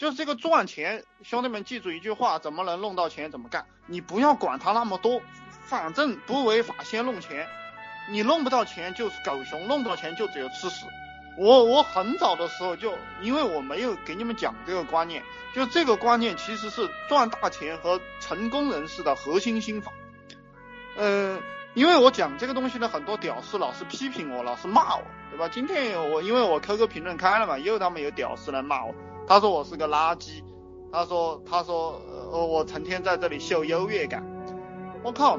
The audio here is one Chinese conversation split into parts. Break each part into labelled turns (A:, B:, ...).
A: 就是这个赚钱，兄弟们记住一句话，怎么能弄到钱怎么干，你不要管他那么多，反正不违法先弄钱，你弄不到钱就是狗熊，弄到钱就只有吃屎。我我很早的时候就，因为我没有给你们讲这个观念，就这个观念其实是赚大钱和成功人士的核心心法。嗯，因为我讲这个东西呢，很多屌丝老是批评我，老是骂我，对吧？今天我因为我 QQ 评论开了嘛，又他妈有屌丝来骂我，他说我是个垃圾，他说他说呃我成天在这里秀优越感，我靠，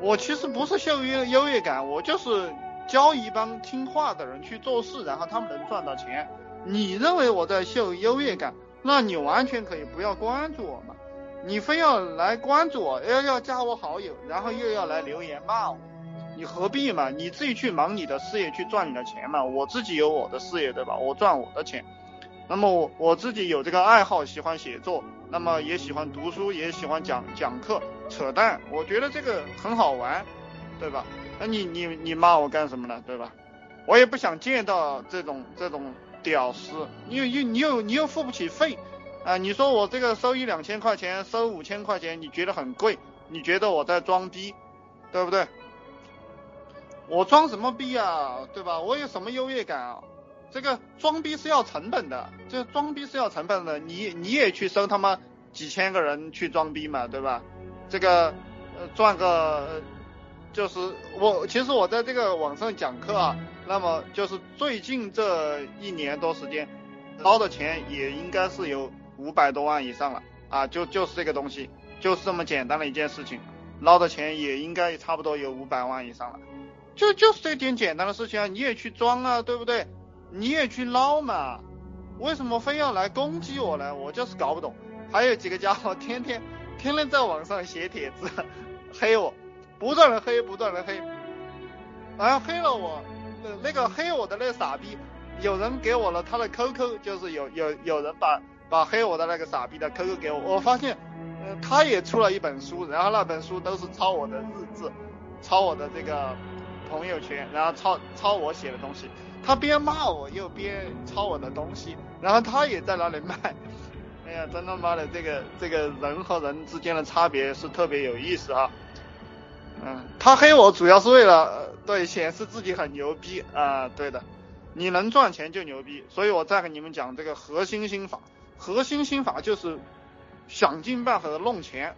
A: 我其实不是秀优优越感，我就是教一帮听话的人去做事，然后他们能赚到钱。你认为我在秀优越感，那你完全可以不要关注我嘛。你非要来关注我，要要加我好友，然后又要来留言骂我，你何必嘛？你自己去忙你的事业，去赚你的钱嘛。我自己有我的事业，对吧？我赚我的钱。那么我我自己有这个爱好，喜欢写作，那么也喜欢读书，也喜欢讲讲课，扯淡。我觉得这个很好玩，对吧？那你你你骂我干什么呢？对吧？我也不想见到这种这种屌丝，你又你又你又付不起费。啊，你说我这个收一两千块钱，收五千块钱，你觉得很贵？你觉得我在装逼，对不对？我装什么逼啊，对吧？我有什么优越感啊？这个装逼是要成本的，这装逼是要成本的。你你也去收他妈几千个人去装逼嘛，对吧？这个呃赚个就是我其实我在这个网上讲课啊，那么就是最近这一年多时间捞的钱也应该是有。五百多万以上了啊，就就是这个东西，就是这么简单的一件事情，捞的钱也应该差不多有五百万以上了，就就是这点简单的事情啊，你也去装啊，对不对？你也去捞嘛，为什么非要来攻击我呢？我就是搞不懂。还有几个家伙 天天天天在网上写帖子 黑我，不断的黑，不断的黑，然后黑了我，那个黑我的那傻逼，有人给我了他的 QQ，就是有有有人把。把黑我的那个傻逼的 QQ 给我，我发现，呃，他也出了一本书，然后那本书都是抄我的日志，抄我的这个朋友圈，然后抄抄我写的东西。他边骂我又边抄我的东西，然后他也在那里卖。哎呀，真他妈的，这个这个人和人之间的差别是特别有意思啊。嗯，他黑我主要是为了对显示自己很牛逼啊，对的，你能赚钱就牛逼。所以我再给你们讲这个核心心法。核心心法就是想尽办法的弄钱，